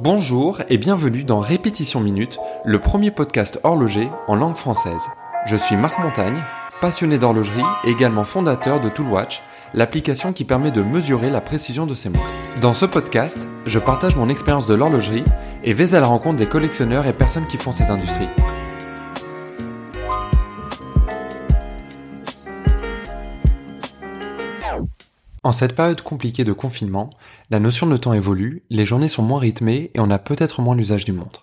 Bonjour et bienvenue dans Répétition Minute, le premier podcast horloger en langue française. Je suis Marc Montagne, passionné d'horlogerie et également fondateur de Toolwatch, l'application qui permet de mesurer la précision de ses montres. Dans ce podcast, je partage mon expérience de l'horlogerie et vais à la rencontre des collectionneurs et personnes qui font cette industrie. En cette période compliquée de confinement, la notion de temps évolue, les journées sont moins rythmées et on a peut-être moins l'usage du montre.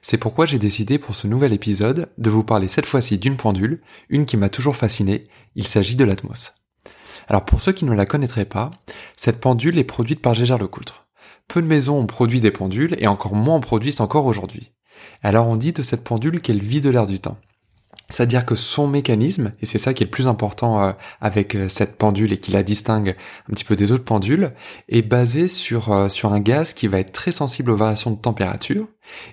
C'est pourquoi j'ai décidé pour ce nouvel épisode de vous parler cette fois-ci d'une pendule, une qui m'a toujours fasciné, il s'agit de l'Atmos. Alors pour ceux qui ne la connaîtraient pas, cette pendule est produite par Gégère Lecoultre. Peu de maisons ont produit des pendules et encore moins en produisent encore aujourd'hui. Alors on dit de cette pendule qu'elle vit de l'air du temps. C'est-à-dire que son mécanisme, et c'est ça qui est le plus important euh, avec euh, cette pendule et qui la distingue un petit peu des autres pendules, est basé sur, euh, sur un gaz qui va être très sensible aux variations de température.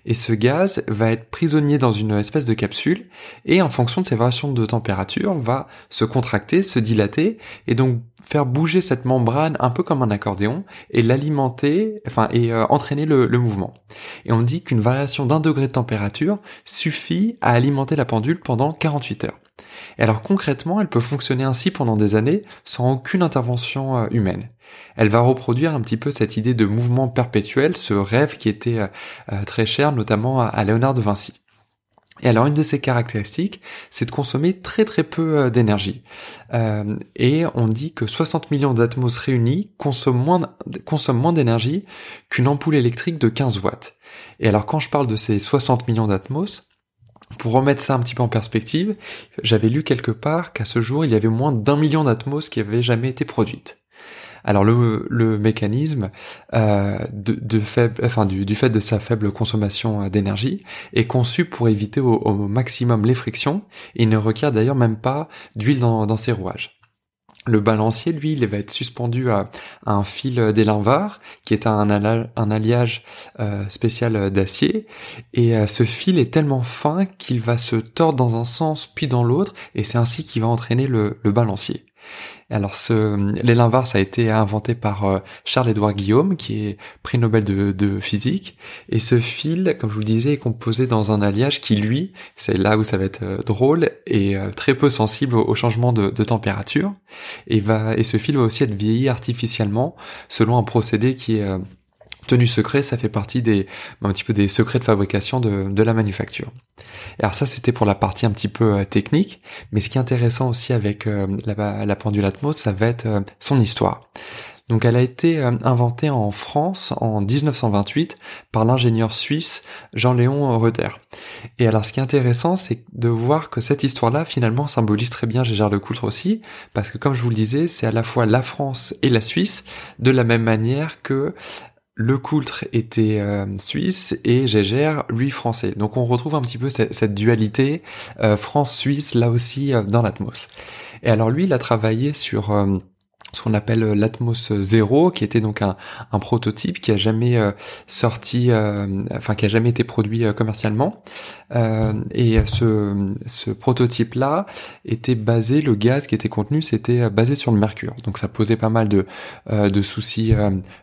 Et ce gaz va être prisonnier dans une espèce de capsule et en fonction de ces variations de température va se contracter, se dilater et donc faire bouger cette membrane un peu comme un accordéon et l'alimenter, enfin et entraîner le, le mouvement. Et on dit qu'une variation d'un degré de température suffit à alimenter la pendule pendant 48 heures. Et alors concrètement, elle peut fonctionner ainsi pendant des années sans aucune intervention euh, humaine. Elle va reproduire un petit peu cette idée de mouvement perpétuel, ce rêve qui était euh, euh, très cher notamment à Léonard de Vinci. Et alors une de ses caractéristiques, c'est de consommer très très peu d'énergie. et on dit que 60 millions d'atmos réunis consomment moins, consomment moins d'énergie qu'une ampoule électrique de 15 watts. Et alors quand je parle de ces 60 millions d'atmos, pour remettre ça un petit peu en perspective, j'avais lu quelque part qu'à ce jour, il y avait moins d'un million d'atmos qui avaient jamais été produites. Alors le, le mécanisme euh, de, faible, enfin du, du, fait de sa faible consommation d'énergie est conçu pour éviter au, maximum les frictions et il ne requiert d'ailleurs même pas d'huile dans ses rouages. Le balancier, lui, il va être suspendu à, un fil d'élinvar, qui est un, alliage euh, spécial d'acier. Et euh, ce fil est tellement fin qu'il va se tordre dans un sens puis dans l'autre, et c'est ainsi qu'il va entraîner le balancier. Alors, ce, l'élinvar, ça a été inventé par euh, Charles-Édouard Guillaume, qui est prix Nobel de, physique. Et ce fil, comme je vous le disais, est composé dans un alliage qui, lui, c'est là où ça va être euh, drôle, est euh, très peu sensible au, changement de, de, température. Et, va, et ce fil va aussi être vieilli artificiellement selon un procédé qui est Tenue secret, ça fait partie des un petit peu des secrets de fabrication de, de la manufacture. Et alors ça, c'était pour la partie un petit peu euh, technique, mais ce qui est intéressant aussi avec euh, la, pendule Atmos, ça va être euh, son histoire. Donc elle a été inventée en France en 1928 par l'ingénieur suisse Jean-Léon Reuter. Et alors ce qui est intéressant, c'est de voir que cette histoire-là finalement symbolise très bien Gégère Lecoultre aussi, parce que comme je vous le disais, c'est à la fois la France et la Suisse, de la même manière que le Coultre était euh, suisse et Gégère, lui, français. Donc on retrouve un petit peu cette, dualité euh, France-Suisse, là aussi, euh, dans l'Atmos. Et alors lui, il a travaillé sur ce qu'on appelle euh, l'Atmos 0, qui était donc un, prototype qui a jamais euh, sorti, euh, enfin qui a jamais été produit commercialement. et ce, prototype-là était basé, le gaz qui était contenu, c'était basé sur le mercure. Donc ça posait pas mal de, soucis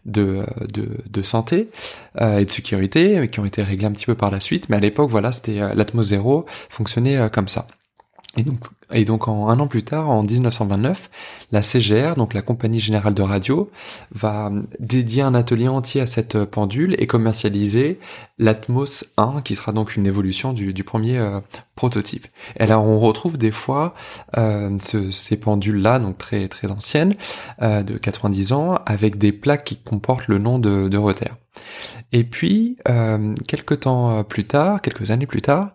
de, de, de, santé et de sécurité, qui ont été réglés un petit peu par la suite. Mais à l'époque, voilà, c'était l'Atmos 0 fonctionnait comme ça. Et donc, et donc un an plus tard, en 1929, la CGR, donc la Compagnie Générale de Radio, va dédier un atelier entier à cette pendule et commercialiser l'Atmos 1, qui sera donc une évolution du, du premier euh, prototype. Et alors on retrouve des fois euh, ce, ces pendules-là, donc très très anciennes, euh, de 90 ans, avec des plaques qui comportent le nom de, de et puis, euh, quelques temps euh, plus tard, quelques années plus tard,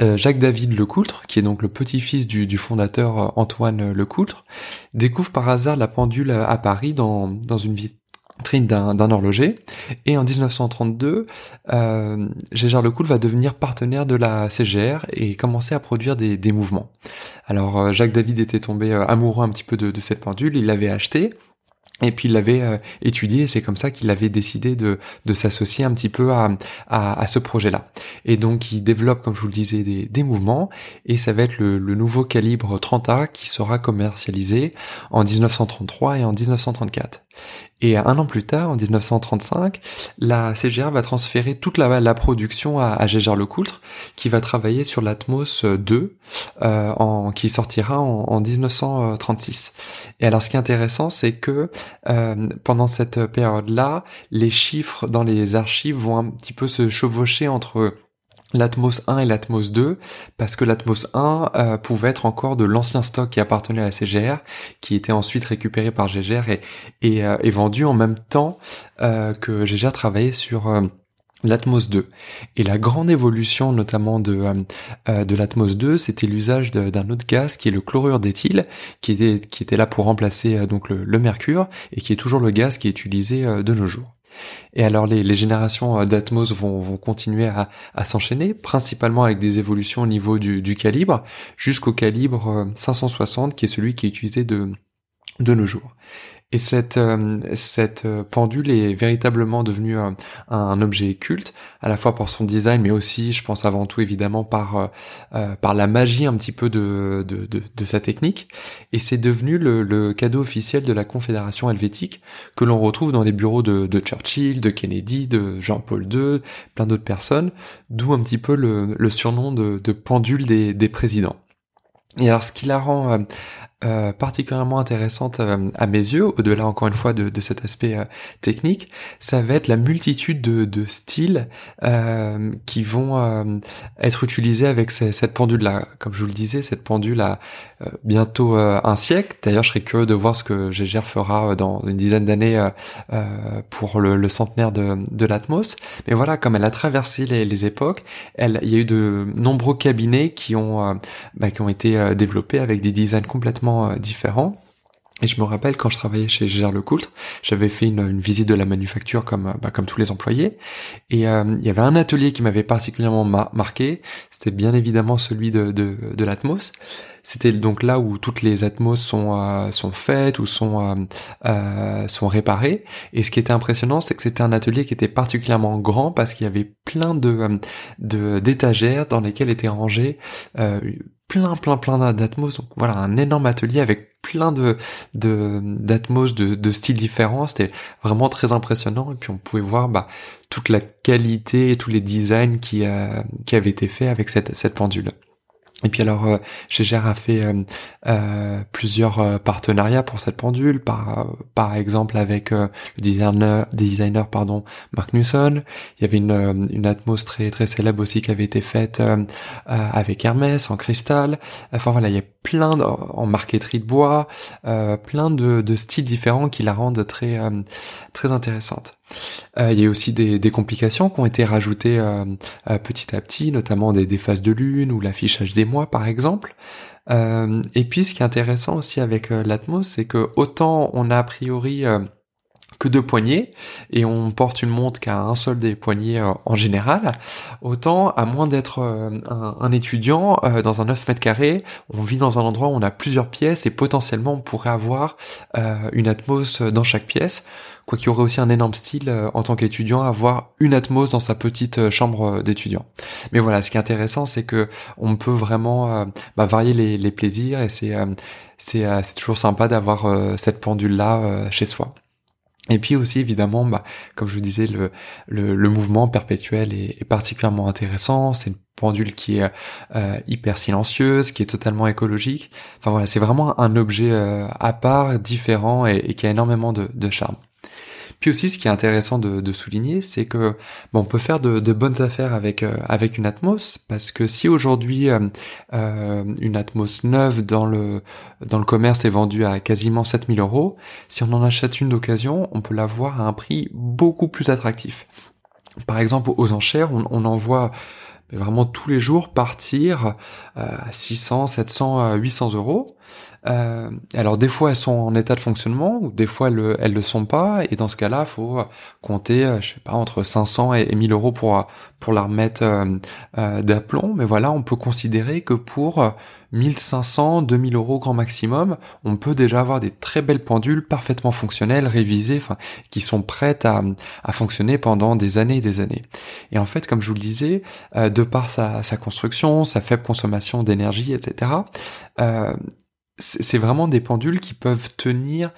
euh, Jacques-David Lecoultre, qui est donc le petit-fils du, fondateur euh, Antoine Lecoultre, découvre par hasard la pendule à Paris dans, dans une vitrine d'un horloger. Et en 1932, euh, Lecoultre va devenir partenaire de la CGR et commencer à produire des, mouvements. Alors Jacques David était tombé amoureux un petit peu de cette pendule, il l'avait achetée et puis il l'avait euh, étudié et c'est comme ça qu'il avait décidé de, s'associer un petit peu à ce projet-là. Et donc il développe, comme je vous le disais, des, des mouvements et ça va être le, le, nouveau calibre 30A qui sera commercialisé en 1933 et en 1934. Et un an plus tard, en 1935, la CGR va transférer toute la, production à, à Gégère Lecoultre, qui va travailler sur l'Atmos 2, euh, en, qui sortira en, en, 1936. Et alors, ce qui est intéressant, c'est que euh, pendant cette période-là, les chiffres dans les archives vont un petit peu se chevaucher entre l'Atmos 1 et l'Atmos 2 parce que l'Atmos 1 euh, pouvait être encore de l'ancien stock qui appartenait à la CGR qui était ensuite récupéré par GGR et, et, euh, vendu en même temps euh, que GGR travaillait sur l'Atmos 2. Et la grande évolution notamment de, de l'Atmos 2, c'était l'usage d'un autre gaz qui est le chlorure d'éthyle, qui était, qui était là pour remplacer donc le mercure et qui est toujours le gaz qui est utilisé de nos jours. Et alors les, générations euh, d'Atmos vont, continuer à, s'enchaîner, principalement avec des évolutions au niveau du, calibre, jusqu'au calibre 560 euh, qui est celui qui est utilisé de nos jours. Et cette, euh, cette euh, pendule est véritablement devenue un, objet culte, à la fois par son design, mais aussi, je pense avant tout évidemment par euh, par la magie un petit peu de de, de, de sa technique. Et c'est devenu le, le, cadeau officiel de la Confédération helvétique que l'on retrouve dans les bureaux de, de Churchill, de Kennedy, de Jean-Paul II, plein d'autres personnes, d'où un petit peu le, le surnom de, de pendule des, des présidents. Et alors, ce qui la rend euh, particulièrement intéressante euh, à mes yeux, au-delà encore une fois de, de cet aspect euh, technique, ça va être la multitude de, de styles qui vont être utilisés avec cette pendule-là. Comme je vous le disais, cette pendule a bientôt un siècle. D'ailleurs, je serais curieux de voir ce que GGR fera dans une dizaine d'années pour le, le, centenaire de, de l'Atmos. Mais voilà, comme elle a traversé les, les époques, elle, il y a eu de nombreux cabinets qui ont, bah, qui ont été développés avec des designs complètement euh, différents. Et je me rappelle quand je travaillais chez Gérard Lecoultre, j'avais fait une, visite de la manufacture comme euh, bah, comme tous les employés, et euh, il y avait un atelier qui m'avait particulièrement marqué. C'était bien évidemment celui de de, l'Atmos. C'était donc là où toutes les Atmos sont sont faites ou sont sont réparées. Et ce qui était impressionnant, c'est que c'était un atelier qui était particulièrement grand parce qu'il y avait plein de de d'étagères dans lesquelles étaient rangés plein plein plein d'atmos. Donc voilà un énorme atelier avec plein de de d'atmos de, de styles différents. C'était vraiment très impressionnant. Et puis on pouvait voir bah toute la qualité et tous les designs qui euh, qui avaient été faits avec cette cette pendule et puis alors, euh, a fait euh, euh, plusieurs euh, partenariats pour cette pendule, par par exemple avec le designer designer pardon Mark Newson. Il y avait une une atmos très très célèbre aussi qui avait été faite avec Hermès en cristal. Enfin voilà, il y a plein de, en marqueterie de bois, plein de, de styles différents qui la rendent très très intéressante. Euh, il y a aussi des, complications qui ont été rajoutées euh, euh, petit à petit, notamment des, des, phases de lune ou l'affichage des mois par exemple. et puis ce qui est intéressant aussi avec l'Atmos, c'est que autant on a a priori que deux poignets et on porte une montre qui a un seul des poignets en général, autant à moins d'être un, un, étudiant dans un 9 mètres carrés, on vit dans un endroit où on a plusieurs pièces et potentiellement on pourrait avoir une Atmos dans chaque pièce quoi qu'il y aurait aussi un énorme style euh, en tant qu'étudiant à avoir une atmos dans sa petite euh, chambre euh, d'étudiant. Mais voilà, ce qui est intéressant, c'est que on peut vraiment bah, varier les, les, plaisirs et c'est c'est toujours sympa d'avoir cette pendule là chez soi. Et puis aussi évidemment, bah, comme je vous disais, le, mouvement perpétuel est, particulièrement intéressant. C'est une pendule qui est hyper silencieuse, qui est totalement écologique. Enfin voilà, c'est vraiment un objet à part, différent et, et qui a énormément de, de charme. Puis aussi, ce qui est intéressant de, souligner, c'est que bon, on peut faire de, bonnes affaires avec euh, avec une Atmos, parce que si aujourd'hui euh, euh, une Atmos neuve dans le dans le commerce est vendue à quasiment 7000 euros, si on en achète une d'occasion, on peut l'avoir à un prix beaucoup plus attractif. Par exemple, aux enchères, on, on en voit vraiment tous les jours partir à 600, 700, 800 euros. Euh, alors des fois elles sont en état de fonctionnement ou des fois elles, le, sont pas. Et dans ce cas-là faut compter euh, je sais pas entre 500 et 1000 euros pour pour la remettre euh, euh, d'aplomb. Mais voilà on peut considérer que pour 1500 2000 euros grand maximum on peut déjà avoir des très belles pendules parfaitement fonctionnelles révisées enfin qui sont prêtes à, à fonctionner pendant des années et des années. Et en fait comme je vous le disais de par sa, sa construction sa faible consommation d'énergie etc c'est vraiment des pendules qui peuvent tenir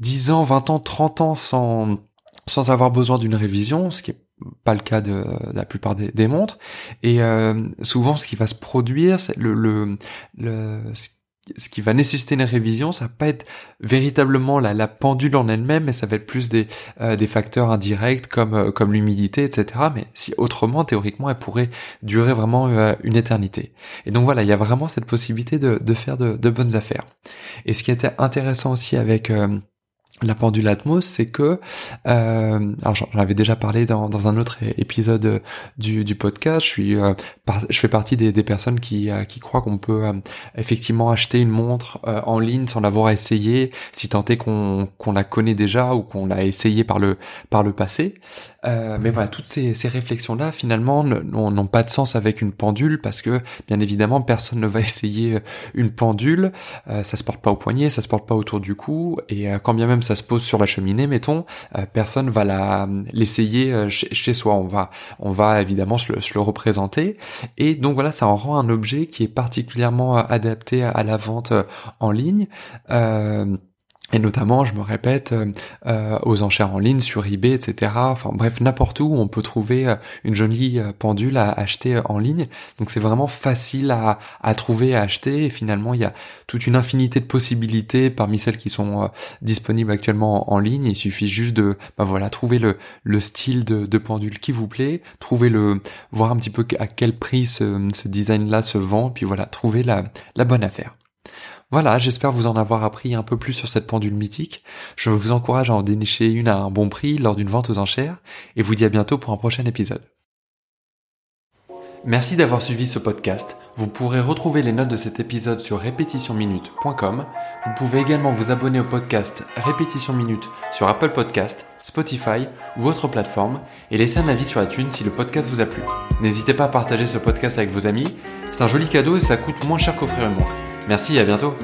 10 ans, 20 ans, 30 ans sans, sans avoir besoin d'une révision, ce qui est pas le cas de, la plupart des, montres. Et euh, souvent, ce qui va se produire, c'est le, le, le, qui va nécessiter une révision, ça va pas être véritablement la, pendule en elle-même, mais ça va être plus des, euh, facteurs indirects comme, euh, l'humidité, etc. Mais si autrement, théoriquement, elle pourrait durer vraiment une éternité. Et donc voilà, il y a vraiment cette possibilité de, faire de bonnes affaires. Et ce qui était intéressant aussi avec la pendule Atmos, c'est que, euh, alors j'en avais déjà parlé dans, dans un autre épisode du, du podcast. Je suis, euh, je fais partie des, des personnes qui, euh, qui croient qu'on peut euh, effectivement acheter une montre en ligne sans l'avoir essayé, si tant est qu'on qu'on la connaît déjà ou qu'on l'a essayé par le par le passé. mais voilà, toutes ces, ces réflexions-là, finalement, n'ont pas de sens avec une pendule parce que, bien évidemment, personne ne va essayer une pendule. ça se porte pas au poignet, ça se porte pas autour du cou, et quand bien même ça se pose sur la cheminée, mettons, euh, personne va l'essayer euh, chez, soi. On va, on va évidemment se le, représenter. Et donc voilà, ça en rend un objet qui est particulièrement euh, adapté à la vente en ligne. Et notamment, je me répète, euh, euh, aux enchères en ligne, sur eBay, etc. Enfin bref, n'importe où on peut trouver euh, une jolie pendule à acheter en ligne. Donc c'est vraiment facile à, à trouver, à acheter. Et finalement, il y a toute une infinité de possibilités parmi celles qui sont disponibles actuellement en, ligne. Il suffit juste de, bah voilà, trouver le, le style de, de, pendule qui vous plaît, trouver le, voir un petit peu à quel prix ce, ce design-là se vend, puis voilà, trouver la, la bonne affaire. Voilà, j'espère vous en avoir appris un peu plus sur cette pendule mythique. Je vous encourage à en dénicher une à un bon prix lors d'une vente aux enchères et vous dis à bientôt pour un prochain épisode. Merci d'avoir suivi ce podcast. Vous pourrez retrouver les notes de cet épisode sur répétitionminute.com. Vous pouvez également vous abonner au podcast Répétition Minute sur Apple Podcast, Spotify ou autre plateforme et laisser un avis sur iTunes si le podcast vous a plu. N'hésitez pas à partager ce podcast avec vos amis. C'est un joli cadeau et ça coûte moins cher qu'offrir une montre. Merci et à bientôt